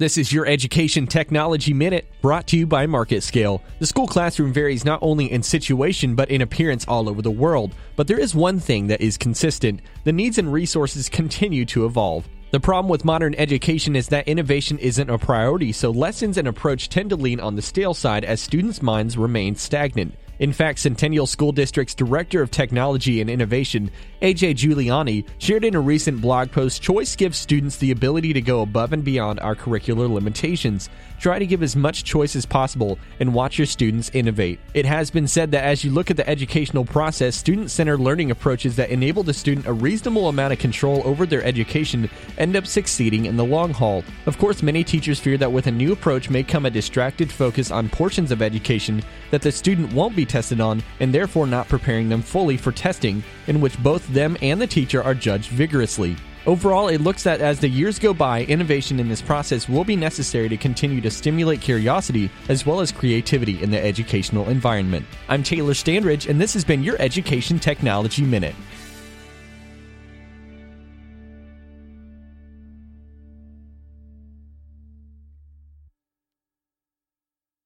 This is your Education Technology Minute brought to you by MarketScale. The school classroom varies not only in situation but in appearance all over the world. But there is one thing that is consistent the needs and resources continue to evolve. The problem with modern education is that innovation isn't a priority, so lessons and approach tend to lean on the stale side as students' minds remain stagnant. In fact, Centennial School District's Director of Technology and Innovation, AJ Juliani, shared in a recent blog post Choice gives students the ability to go above and beyond our curricular limitations. Try to give as much choice as possible and watch your students innovate. It has been said that as you look at the educational process, student centered learning approaches that enable the student a reasonable amount of control over their education end up succeeding in the long haul. Of course, many teachers fear that with a new approach may come a distracted focus on portions of education that the student won't be tested on and therefore not preparing them fully for testing in which both them and the teacher are judged vigorously. Overall, it looks that as the years go by, innovation in this process will be necessary to continue to stimulate curiosity as well as creativity in the educational environment. I'm Taylor Standridge, and this has been your Education Technology Minute.